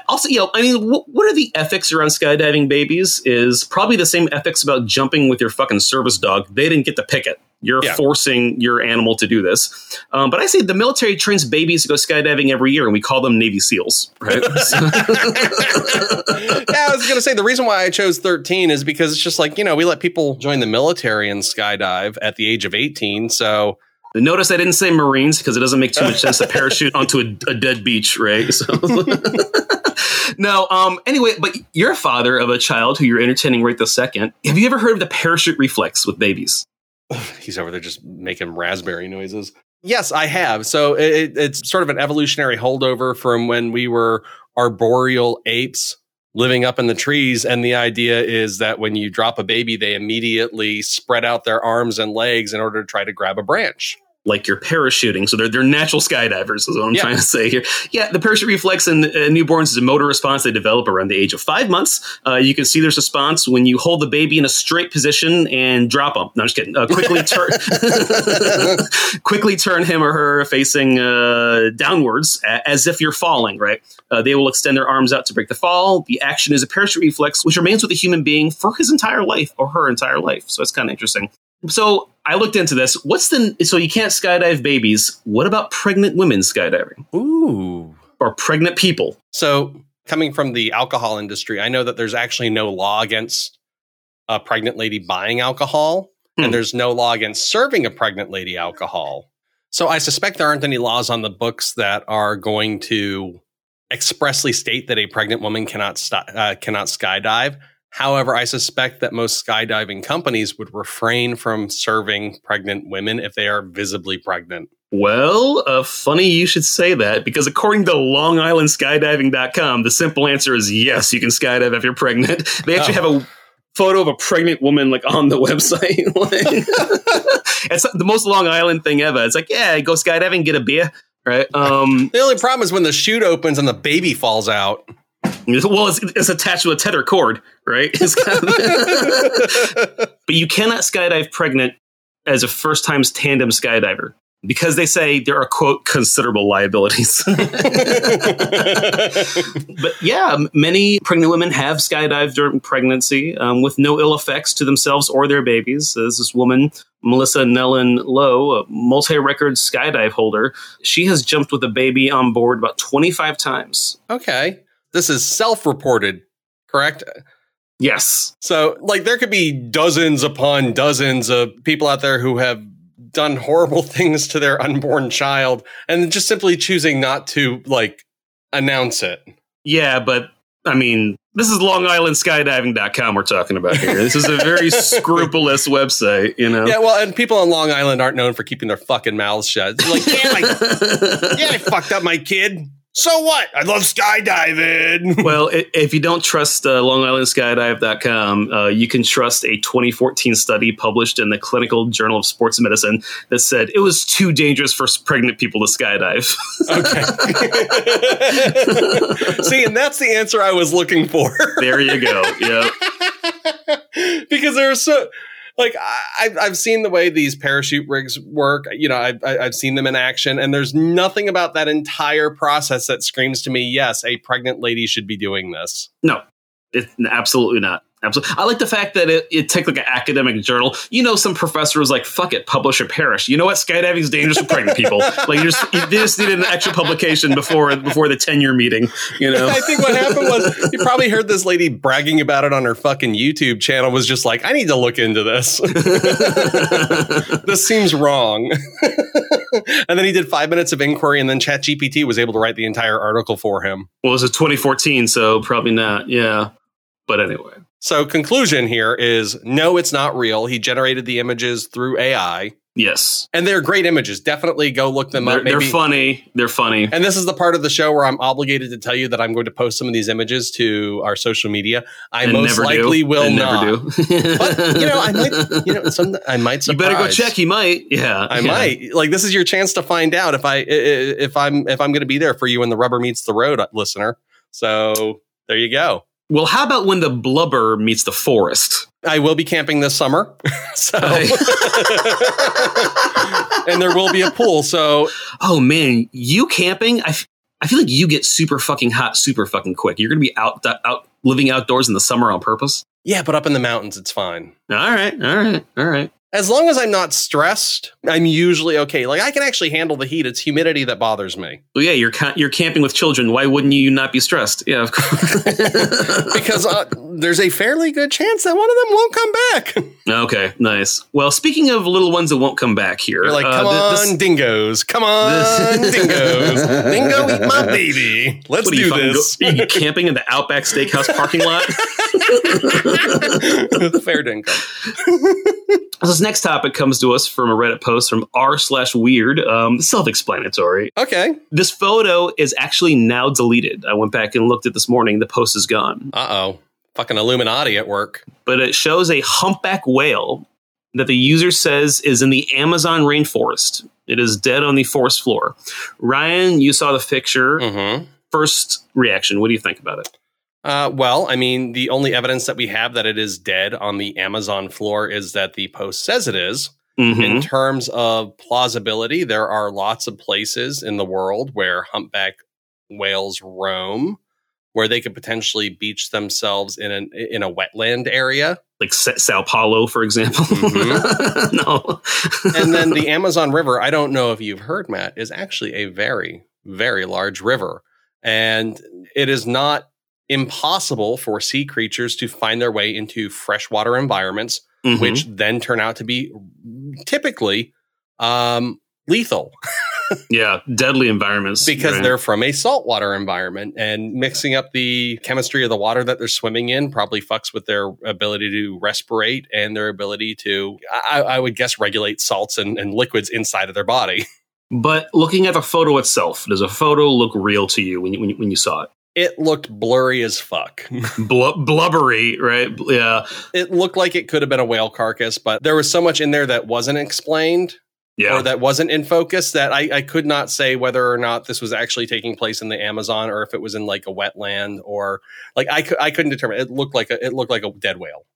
Speaker 3: also, you know, I mean, wh- what are the ethics around skydiving babies? Is probably the same ethics about jumping with your fucking service dog. They didn't get to pick it. You're
Speaker 2: Yeah.
Speaker 3: forcing your animal to do this. Um, but I say the military trains babies to go skydiving every year, and we call them Navy SEAls, right? (laughs)
Speaker 2: yeah, I was going to say the reason why I chose 13 is because it's just like, you know, we let people join the military and skydive at the age of 18. So,
Speaker 3: Notice I didn't say Marines because it doesn't make too much sense to parachute onto a, a dead beach, right? So. (laughs) no, um, anyway, but you're a father of a child who you're entertaining right this second. Have you ever heard of the parachute reflex with babies? (laughs)
Speaker 2: he's over there just making raspberry noises. Yes, I have. So it, it's sort of an evolutionary holdover from when we were arboreal apes living up in the trees. And the idea is that when you drop a baby, they immediately spread out their arms and legs in order to try to grab a branch.
Speaker 3: Like you're parachuting, so they're they're natural skydivers. Is what I'm
Speaker 2: Yeah.
Speaker 3: trying to say here. Yeah, the parachute reflex in uh, newborns is a motor response they develop around the age of five months. Uh, you can see there's response when you hold the baby in a straight position and drop them. No, I'm just kidding. Uh, quickly turn, (laughs) (laughs) quickly turn him or her facing uh, downwards as if you're falling. Right. Uh, they will extend their arms out to break the fall. The action is a parachute reflex, which remains with a human being for his entire life or her entire life. So it's kind of interesting. So I looked into this. What's the so you can't skydive babies? What about pregnant women skydiving
Speaker 2: Ooh.
Speaker 3: or pregnant people?
Speaker 2: So, coming from the alcohol industry, I know that there's actually no law against a pregnant lady buying alcohol.
Speaker 3: Hmm.
Speaker 2: and there's no law against serving a pregnant lady alcohol. So I suspect there aren't any laws on the books that are going to expressly state that a pregnant woman cannot st- uh, cannot skydive. However, I suspect that most skydiving companies would refrain from serving pregnant women if they are visibly pregnant.
Speaker 3: Well, uh, funny you should say that because according to LongIslandSkydiving.com, the simple answer is yes, you can skydive if you're pregnant. (laughs) They actually
Speaker 2: Oh.
Speaker 3: have a photo of a pregnant woman like on the (laughs) website. (laughs) it's the most Long Island thing ever. It's like, yeah, go skydiving, get a beer, right? Um,
Speaker 2: The only problem is when the chute opens and the baby falls out. (laughs)
Speaker 3: well, it's, it's attached to a tether cord, right? Kind of- (laughs) but you cannot skydive pregnant as a first time tandem skydiver because they say there are quote considerable liabilities. (laughs) but yeah, many pregnant women have skydived during pregnancy um, with no ill effects to themselves or their babies. There's this woman, Melissa Nellen Lowe, a multi record skydive holder. She has jumped with a baby on board about 25 times.
Speaker 2: okay. This is self reported, correct?
Speaker 3: Yes.
Speaker 2: So, like, there could be dozens upon dozens of people out there who have done horrible (laughs) things to their unborn child and just simply choosing not to, like, announce it.
Speaker 3: Yeah, but I mean, this is LongIslandSkydiving.com we're talking about here. This is a very (laughs) scrupulous website, you know?
Speaker 2: Yeah, well, and people on Long Island aren't known for keeping their fucking mouths shut. Like, yeah, I, yeah, (laughs) I fucked up my kid. So what? I love skydiving. (laughs)
Speaker 3: Well, if you don't trust uh, LongIslandSkydive.com, uh, you can trust a 2014 study published in the Clinical Journal of Sports Medicine that said it was too dangerous for pregnant people to skydive. (laughs)
Speaker 2: Okay. (laughs) See, and that's the answer I was looking for.
Speaker 3: there you go. Yeah.
Speaker 2: because there are so like I, I've seen the way these parachute rigs work. You know, I've I've seen them in action, and there's nothing about that entire process that screams to me, yes, a pregnant lady should be doing this.
Speaker 3: No, it, absolutely not. Absolutely. I like the fact that it, it takes like an academic journal. You know, some professor was like, fuck it, publish or perish. You know what? Skydiving is dangerous for pregnant people. (laughs) Like, you just, you just needed an extra publication before before the tenure meeting, you know? (laughs)
Speaker 2: I think what happened was you probably heard this lady bragging about it on her fucking YouTube channel. Was just like, I need to look into this. (laughs) this seems wrong. and then he did five minutes of inquiry, and then ChatGPT was able to write the entire article for him.
Speaker 3: well, it was 2014, so probably not. Yeah. But anyway.
Speaker 2: So, conclusion here is no, it's not real. He generated the images through AI,
Speaker 3: Yes.
Speaker 2: and they're great images. Definitely go look them
Speaker 3: They're,
Speaker 2: up.
Speaker 3: they're funny. They're funny.
Speaker 2: And this is the part of the show where I'm obligated to tell you that I'm going to post some of these images to our social media. I
Speaker 3: And
Speaker 2: most likely
Speaker 3: do.
Speaker 2: will
Speaker 3: And
Speaker 2: not.
Speaker 3: Never do.
Speaker 2: But you know, I might. You know, some I might.
Speaker 3: you better go check. You might. Yeah.
Speaker 2: I
Speaker 3: yeah.
Speaker 2: might. Like this is your chance to find out if I if I'm if I'm going to be there for you when the rubber meets the road, uh, listener. So there you go.
Speaker 3: Well, how about when the blubber meets the forest?
Speaker 2: I will be camping this summer, (laughs) so (laughs) and there will be a pool. So
Speaker 3: Oh man, you camping? I, f- I feel like you get super fucking hot super fucking quick. You're gonna be out out living outdoors in the summer on purpose.
Speaker 2: yeah, but up in the mountains, it's fine.
Speaker 3: All right, all right, all right.
Speaker 2: As long as I'm not stressed, I'm usually okay. Like I can actually handle the heat. It's humidity that bothers me
Speaker 3: Well, yeah, you're ca- you're camping with children. Why wouldn't you not be stressed? Yeah, of course. (laughs) (laughs)
Speaker 2: because uh, there's a fairly good chance that one of them won't come back.
Speaker 3: okay, nice. Well, speaking of little ones that won't come back here,
Speaker 2: You're like,
Speaker 3: uh,
Speaker 2: come
Speaker 3: th-
Speaker 2: on,
Speaker 3: this-
Speaker 2: dingoes, come on, (laughs) dingoes, dingo, eat my baby. Let's
Speaker 3: what you
Speaker 2: do
Speaker 3: fucking
Speaker 2: this.
Speaker 3: Go- you camping in the Outback Steakhouse parking lot?
Speaker 2: Fair dinkum.
Speaker 3: This next topic comes to us from a Reddit post from r slash weird. Um, self-explanatory.
Speaker 2: Okay.
Speaker 3: This photo is actually now deleted. I went back and looked at this morning. The post is gone.
Speaker 2: Uh oh. Fucking Illuminati at work.
Speaker 3: but it shows a humpback whale that the user says is in the Amazon rainforest. It is dead on the forest floor. Ryan, you saw the picture.
Speaker 2: Mm-hmm.
Speaker 3: First reaction, what do you think about it?
Speaker 2: Uh, well, I mean, the only evidence that we have that it is dead on the Amazon floor is that the post says it is.
Speaker 3: Mhm.
Speaker 2: In terms of plausibility, there are lots of places in the world where humpback whales roam, where they could potentially beach themselves in an in a wetland area.
Speaker 3: Like Sa- Sao Paulo, for example. (laughs) no.
Speaker 2: And then the (laughs) Amazon River, I don't know if you've heard, Matt, is actually a very, very large river. And it is not impossible for sea creatures to find their way into freshwater environments
Speaker 3: Mhm.
Speaker 2: which then turn out to be typically um, lethal (laughs)
Speaker 3: yeah, deadly environments
Speaker 2: because
Speaker 3: right?
Speaker 2: they're from a saltwater environment and mixing up the chemistry of the water that they're swimming in probably fucks with their ability to respirate and their ability to i, I would guess regulate salts and, and liquids inside of their body (laughs)
Speaker 3: But looking at the photo itself, does a photo look real to you when you, when you, when you saw it?
Speaker 2: It looked blurry as fuck
Speaker 3: Blu- blubbery, right? Yeah,
Speaker 2: it looked like it could have been a whale carcass but there was so much in there that wasn't explained
Speaker 3: yeah.
Speaker 2: or that wasn't in focus that I, I could not say whether or not this was actually taking place in the Amazon or if it was in like a wetland or like I, cou- I couldn't determine. It looked like a, it looked like a dead whale.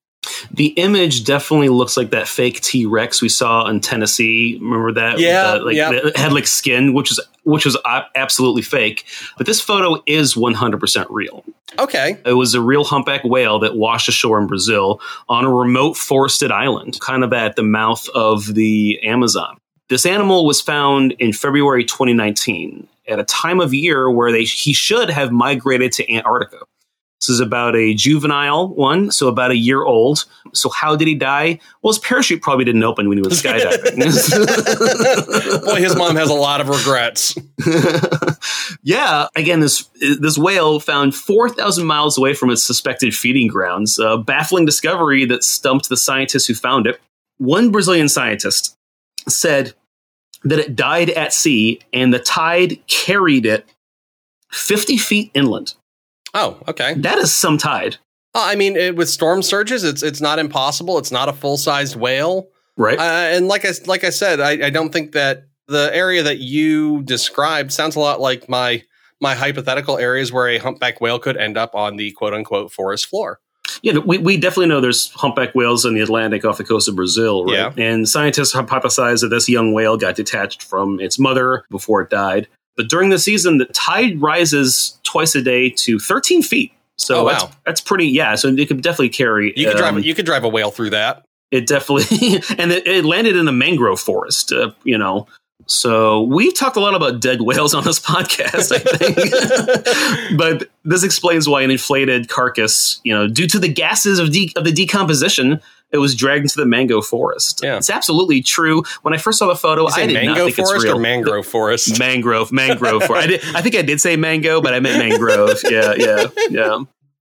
Speaker 3: The image definitely looks like that fake T Rex we saw in Tennessee. Remember that?
Speaker 2: Yeah,
Speaker 3: the, like
Speaker 2: yeah.
Speaker 3: that had like skin, which is which was absolutely fake. But this photo is one hundred percent real.
Speaker 2: Okay,
Speaker 3: It was a real humpback whale that washed ashore in Brazil on a remote forested island, kind of at the mouth of the Amazon. This animal was found in February 2019 at a time of year where they, he should have migrated to Antarctica. This is about a juvenile one, so about a year old. So, how did he die? Well, his parachute probably didn't open when he was (laughs) skydiving. (laughs)
Speaker 2: boy, his mom has a lot of regrets. (laughs)
Speaker 3: yeah, again, this this whale found four thousand miles away from its suspected feeding grounds. A baffling discovery that stumped the scientists who found it. One Brazilian scientist said that it died at sea, and the tide carried it fifty feet inland.
Speaker 2: Oh, okay.
Speaker 3: That is some tide,
Speaker 2: Uh, I mean, it, with storm surges, it's it's not impossible. It's not a full sized whale.
Speaker 3: right?
Speaker 2: Uh, and like I like I said, I, I don't think that the area that you described sounds a lot like my my hypothetical areas where a humpback whale could end up on the quote unquote forest floor.
Speaker 3: Yeah, we, we definitely know there's humpback whales in the Atlantic off the coast of Brazil, right?
Speaker 2: Yeah.
Speaker 3: And scientists hypothesize that this young whale got detached from its mother before it died. But during the season, the tide rises twice a day to 13 feet. So
Speaker 2: Oh,
Speaker 3: that's,
Speaker 2: wow.
Speaker 3: that's pretty, yeah. So it could definitely carry.
Speaker 2: You could
Speaker 3: um,
Speaker 2: drive you could drive a whale through that.
Speaker 3: it definitely, (laughs) and it, it landed in a mangrove forest, uh, you know. So we've talked a lot about dead whales on this (laughs) podcast, I think. (laughs) but this explains why an inflated carcass, you know, due to the gases of, de- of the decomposition, it was dragged into the mango forest.
Speaker 2: Yeah.
Speaker 3: It's absolutely true. When I first saw the photo, I did not
Speaker 2: mango
Speaker 3: think it's
Speaker 2: forest
Speaker 3: real.
Speaker 2: or mangrove forest?
Speaker 3: mangrove, mangrove. For- I, did, I think I did say mango, but I meant mangrove. (laughs) Yeah, yeah, yeah.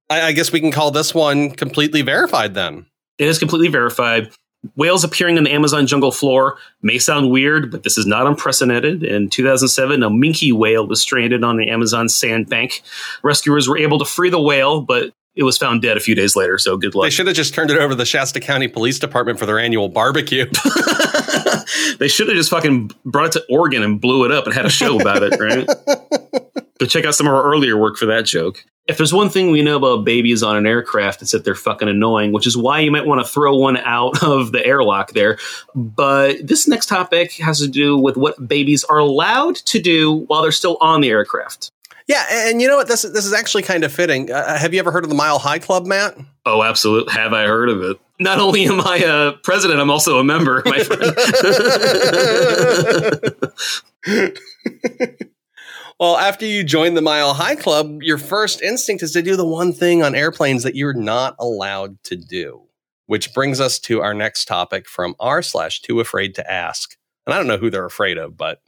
Speaker 2: I, I guess we can call this one completely verified then.
Speaker 3: It is completely verified. Whales appearing on the Amazon jungle floor may sound weird, but this is not unprecedented. In 2007, a minke whale was stranded on the Amazon sandbank. Rescuers were able to free the whale, but it was found dead a few days later, so good luck.
Speaker 2: They should have just turned it over to the Shasta County Police Department for their annual barbecue. (laughs)
Speaker 3: they should have just fucking brought it to Oregon and blew it up and had a show about it, right? (laughs) Go check out some of our earlier work for that joke. If there's one thing we know about babies on an aircraft, it's that they're fucking annoying, which is why you might want to throw one out (laughs) of the airlock there. But this next topic has to do with what babies are allowed to do while they're still on the aircraft.
Speaker 2: Yeah, and you know what? This this is actually kind of fitting. Uh, have you ever heard of the Mile High Club, Matt?
Speaker 3: Oh, absolutely. Have I heard of it? Not only am I a president, I'm also a member, my friend. (laughs)
Speaker 2: Well, after you join the Mile High Club, your first instinct is to do the one thing on airplanes that you're not allowed to do. Which brings us to our next topic from r slash too afraid to ask. And I don't know who they're afraid of, but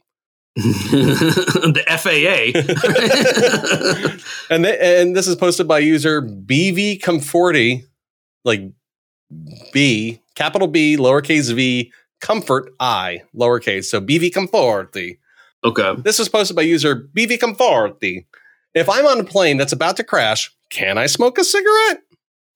Speaker 2: (laughs)
Speaker 3: the FAA. (laughs)
Speaker 2: and th- and this is posted by user BV Comforti, like B capital B lowercase V comfort I lowercase. So BV Comforti.
Speaker 3: okay.
Speaker 2: This was posted by user BV Comforti. If I'm on a plane that's about to crash, can I smoke a cigarette?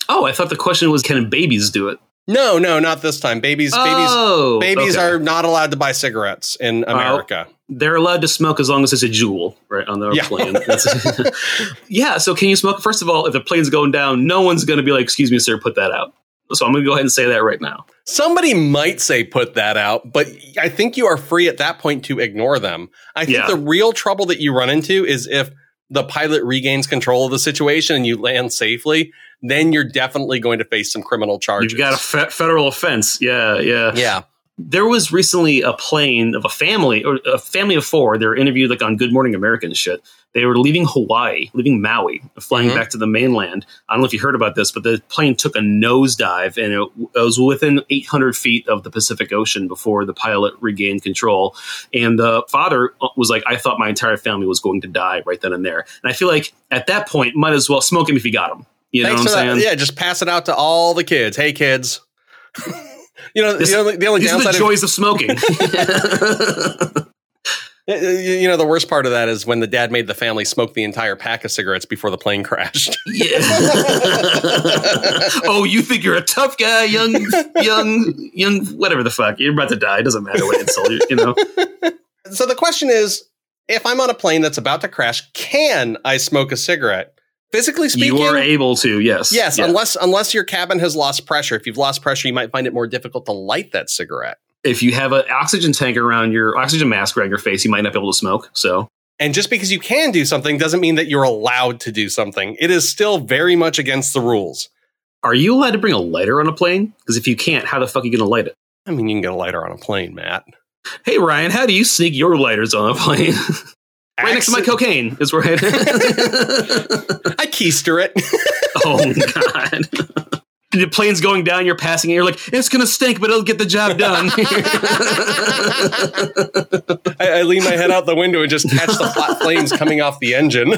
Speaker 3: Oh, I thought the question was can babies do it?
Speaker 2: No, no, not this time. Babies,
Speaker 3: oh,
Speaker 2: babies, babies
Speaker 3: okay.
Speaker 2: are not allowed to buy cigarettes in oh. America.
Speaker 3: They're allowed to smoke as long as it's a Juul, right, on their
Speaker 2: Yeah.
Speaker 3: plane. (laughs) Yeah, so can you smoke? First of all, if the plane's going down, no one's going to be like, excuse me, sir, put that out. So I'm going to go ahead and say that right now.
Speaker 2: Somebody might say put that out, but I think you are free at that point to ignore them. I think
Speaker 3: Yeah.
Speaker 2: the real trouble that you run into is if the pilot regains control of the situation and you land safely, then you're definitely going to face some criminal charges.
Speaker 3: You've got a fe- federal offense. Yeah, yeah.
Speaker 2: yeah.
Speaker 3: There was recently a plane of a family or a family of four. They were interviewed like on Good Morning America and shit. They were leaving Hawaii, leaving Maui, flying
Speaker 2: Mhm.
Speaker 3: back to the mainland. I don't know if you heard about this, but the plane took a nosedive and it, it was within 800 feet of the Pacific Ocean before the pilot regained control. And the father was like, "I thought my entire family was going to die right then and there." And I feel like at that point, might as well smoke him if you got him. You
Speaker 2: Thanks
Speaker 3: know what I'm
Speaker 2: that.
Speaker 3: saying?
Speaker 2: Yeah, just pass it out to all the kids. Hey, kids. (laughs) you know,
Speaker 3: This-
Speaker 2: the only, the only
Speaker 3: These are
Speaker 2: downside
Speaker 3: the
Speaker 2: of,
Speaker 3: joys of smoking. (laughs) (laughs)
Speaker 2: Eh, eh, you you know, the worst part of that is when the dad made the family smoke the entire pack of cigarettes before the plane crashed. (laughs)
Speaker 3: Yeah. oh, you think you're a tough guy, young, young, young, whatever the fuck. You're about to die. It doesn't matter what insult you, you know.
Speaker 2: so the question is, if I'm on a plane that's about to crash, can I smoke a cigarette? Physically speaking,
Speaker 3: You are able to, yes.
Speaker 2: yes,
Speaker 3: Yeah.
Speaker 2: unless unless your cabin has lost pressure. If you've lost pressure, you might find it more difficult to light that cigarette.
Speaker 3: if you have an oxygen tank around your oxygen mask around your face, you might not be able to smoke. So
Speaker 2: And just because you can do something doesn't mean that you're allowed to do something. It is still very much against the rules.
Speaker 3: are you allowed to bring a lighter on a plane? Because if you can't, how the fuck are you going to light it?
Speaker 2: I mean, you can get a lighter on a plane, Matt.
Speaker 3: Hey, Ryan, how do you sneak your lighters on a plane? (laughs) right next to my cocaine is where I. (laughs) (laughs)
Speaker 2: I keister it. (laughs)
Speaker 3: oh, God. The plane's going down, you're passing it, you're like, it's going to stink, but it'll get the job done.
Speaker 2: I, I lean my head out the window and just catch the hot flames coming off the engine.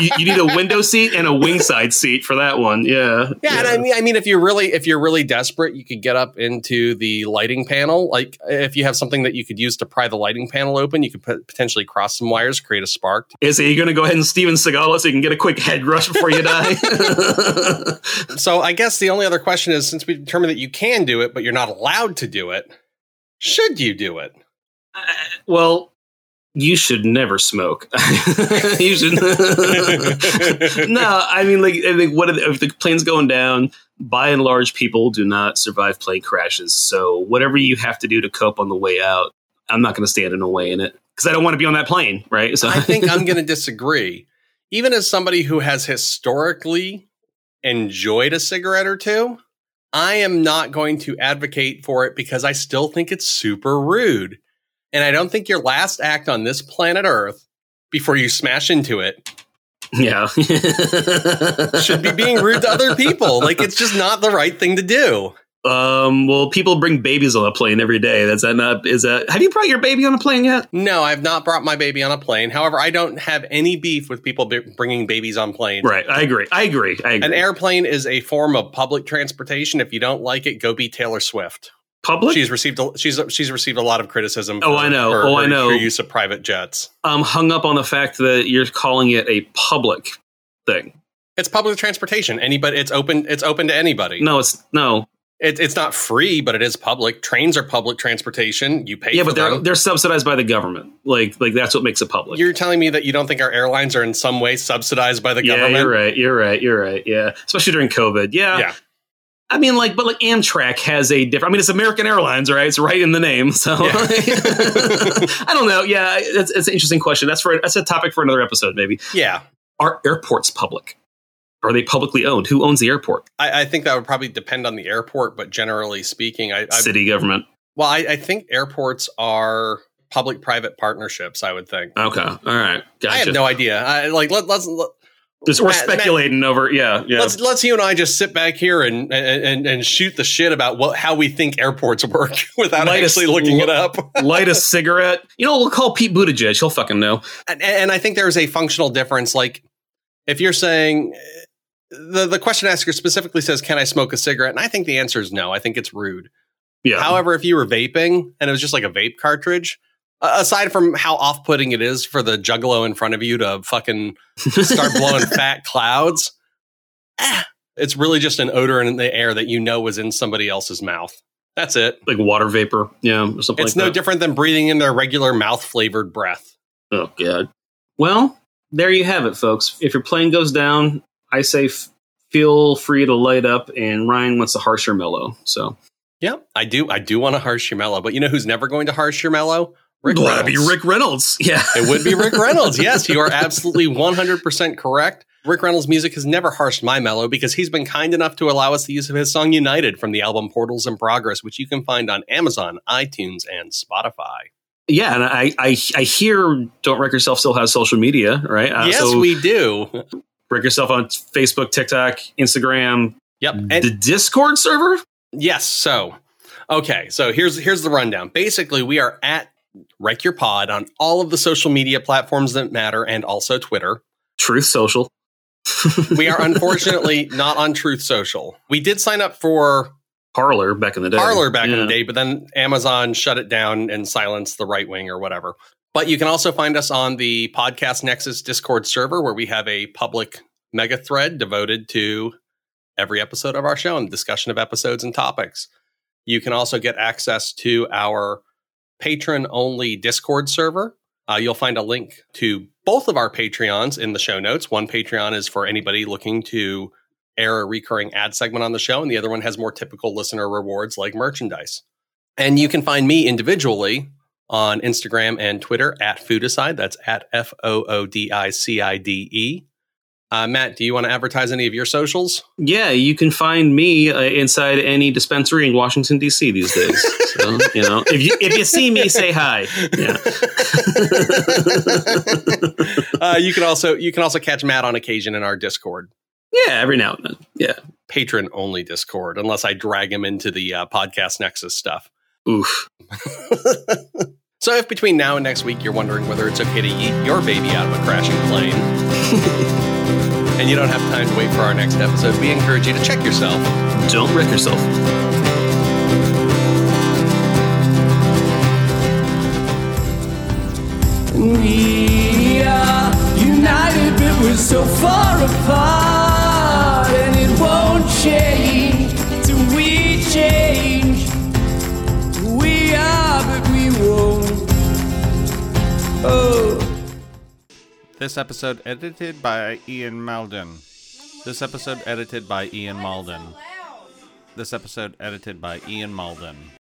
Speaker 3: You, you need a window seat and a wingside seat for that one. Yeah.
Speaker 2: Yeah, and I mean, I mean, if you're really, if you're really desperate, you could get up into the lighting panel. Like, if you have something that you could use to pry the lighting panel open, you could pot- potentially cross some wires, create a spark.
Speaker 3: Is it, you going to go ahead and Steven Seagal it so you can get a quick head rush before you die? (laughs) (laughs)
Speaker 2: So, I guess the only other question is, since we determined that you can do it, but you're not allowed to do it, should you do it?
Speaker 3: Uh, well, you should never smoke. (laughs) you should. (laughs) no, I mean, like, I think what if, if the plane's going down? By and large, people do not survive plane crashes. So, whatever you have to do to cope on the way out, I'm not going to stand in the way in it because I don't want to be on that plane, right? So,
Speaker 2: I think I'm going to disagree. Even as somebody who has historically enjoyed a cigarette or two, I am not going to advocate for it because I still think it's super rude. And I don't think your last act on this planet Earth before you smash into it
Speaker 3: yeah, (laughs)
Speaker 2: should be being rude to other people. Like it's just not the right thing to do.
Speaker 3: Um, well, people bring babies on a plane every day. That's that not? Is that? Have you brought your baby on a plane yet?
Speaker 2: No, I've not brought my baby on a plane. However, I don't have any beef with people b- bringing babies on planes.
Speaker 3: Right. I agree. I agree. I agree.
Speaker 2: An airplane is a form of public transportation. If you don't like it, go be Taylor Swift.
Speaker 3: Public.
Speaker 2: She's received a, she's she's received a lot of criticism.
Speaker 3: Oh, I know.
Speaker 2: her-
Speaker 3: Oh, I know.
Speaker 2: Her use of private jets.
Speaker 3: I'm hung up on the fact that you're calling it a public thing.
Speaker 2: It's public transportation. Anybody, it's open. It's open to anybody.
Speaker 3: No, it's no.
Speaker 2: It, it's not free, but it is public. Trains are public transportation. You pay.
Speaker 3: Yeah,
Speaker 2: for
Speaker 3: but they're
Speaker 2: them.
Speaker 3: they're subsidized by the government. Like like that's what makes it public.
Speaker 2: You're telling me that you don't think our airlines are in some way subsidized by the
Speaker 3: yeah,
Speaker 2: government?
Speaker 3: you're right. You're right. You're right. Yeah, especially during COVID. Yeah.
Speaker 2: Yeah.
Speaker 3: I mean, like, but like Amtrak has a different. I mean, it's American Airlines, right? It's right in the name. (laughs) So
Speaker 2: Yeah. (laughs)
Speaker 3: I don't know. Yeah, it's, it's an interesting question. That's for that's a topic for another episode, maybe.
Speaker 2: Yeah.
Speaker 3: Are airports public? Are they publicly owned? Who owns the airport?
Speaker 2: I, I think that would probably depend on the airport, but generally speaking, I, I
Speaker 3: City government.
Speaker 2: well, I, I think airports are public-private partnerships. I would think.
Speaker 3: Okay. All right. Gotcha.
Speaker 2: I have no idea. I, like let, let's let,
Speaker 3: Just, we're
Speaker 2: Matt- Matt-
Speaker 3: speculating over. Yeah. Yeah.
Speaker 2: let's let's you and I just sit back here and and, and shoot the shit about what how we think airports work (laughs) without
Speaker 3: Light a-
Speaker 2: actually looking it up. (laughs)
Speaker 3: Light a cigarette. You know, we'll call Pete Buttigieg. He'll fucking know.
Speaker 2: and, and I think there's a functional difference. Like if you're saying the the question asker specifically says, "Can I smoke a cigarette?" and I think the answer is no. I think it's rude.
Speaker 3: Yeah.
Speaker 2: However, if you were vaping and it was just like a vape cartridge, aside from how off putting it is for the juggalo in front of you to fucking start blowing (laughs) fat clouds, eh, it's really just an odor in the air that you know was in somebody else's mouth. That's it.
Speaker 3: like water vapor. Yeah. Or something
Speaker 2: It's
Speaker 3: like
Speaker 2: no
Speaker 3: that.
Speaker 2: different than breathing in their regular mouth flavored breath.
Speaker 3: Oh god. Well, there you have it, folks. If your plane goes down, I say f- feel free to light up. And Ryan wants a harsher mellow. So
Speaker 2: Yeah, I do. I do want to harsh your mellow, but you know who's never going to harsh your mellow? Rick
Speaker 3: That'd be
Speaker 2: Reynolds.
Speaker 3: Rick Reynolds. Yeah.
Speaker 2: It would be Rick Reynolds. Yes, you are absolutely 100% correct. Rick Reynolds' music has never harshed my mellow because he's been kind enough to allow us the use of his song United from the album Portals in Progress, which you can find on Amazon, iTunes, and Spotify.
Speaker 3: Yeah, and I, I, I hear Don't Wreck Yourself still has social media, right?
Speaker 2: Uh, yes, so we do.
Speaker 3: Wreck Yourself on Facebook, TikTok, Instagram.
Speaker 2: Yep.
Speaker 3: And the Discord server?
Speaker 2: Yes. So, okay. So here's here's the rundown. Basically, we are at Wreck Your Pod on all of the social media platforms that matter and also Twitter.
Speaker 3: Truth Social. (laughs)
Speaker 2: we are unfortunately not on Truth Social. We did sign up for
Speaker 3: Parler back in the day.
Speaker 2: Parler back yeah. in the day, but then Amazon shut it down and silenced the right wing or whatever. But you can also find us on the Podcast Nexus Discord server where we have a public mega thread devoted to every episode of our show and discussion of episodes and topics. You can also get access to our patron only Discord server. Uh, you'll find a link to both of our Patreons in the show notes. One Patreon is for anybody looking to air a recurring ad segment on the show, and the other one has more typical listener rewards like merchandise. And you can find me individually on Instagram and Twitter at Foodicide. That's at F O O D I C I D E. Uh, Matt, do you want to advertise any of your socials?
Speaker 3: Yeah, you can find me uh, inside any dispensary in Washington D.C. these days. (laughs) so, you know, if you if you see me, say hi. Yeah. (laughs)
Speaker 2: uh, you can also you can also catch Matt on occasion in our Discord.
Speaker 3: Yeah, every now and then. Yeah,
Speaker 2: patron only Discord, unless I drag him into the uh, podcast Nexus stuff.
Speaker 3: Oof. (laughs)
Speaker 2: so, if between now and next week you're wondering whether it's okay to eat your baby out of a crashing plane and you don't have time to wait for our next episode, we encourage you to check yourself.
Speaker 3: Don't wreck yourself.
Speaker 1: We are united, but we're so far apart, and it won't change till we change. We are, but we won't. Oh.
Speaker 5: This episode edited by Ian Mauldin. This episode edited by Ian Mauldin. This episode edited by Ian Mauldin.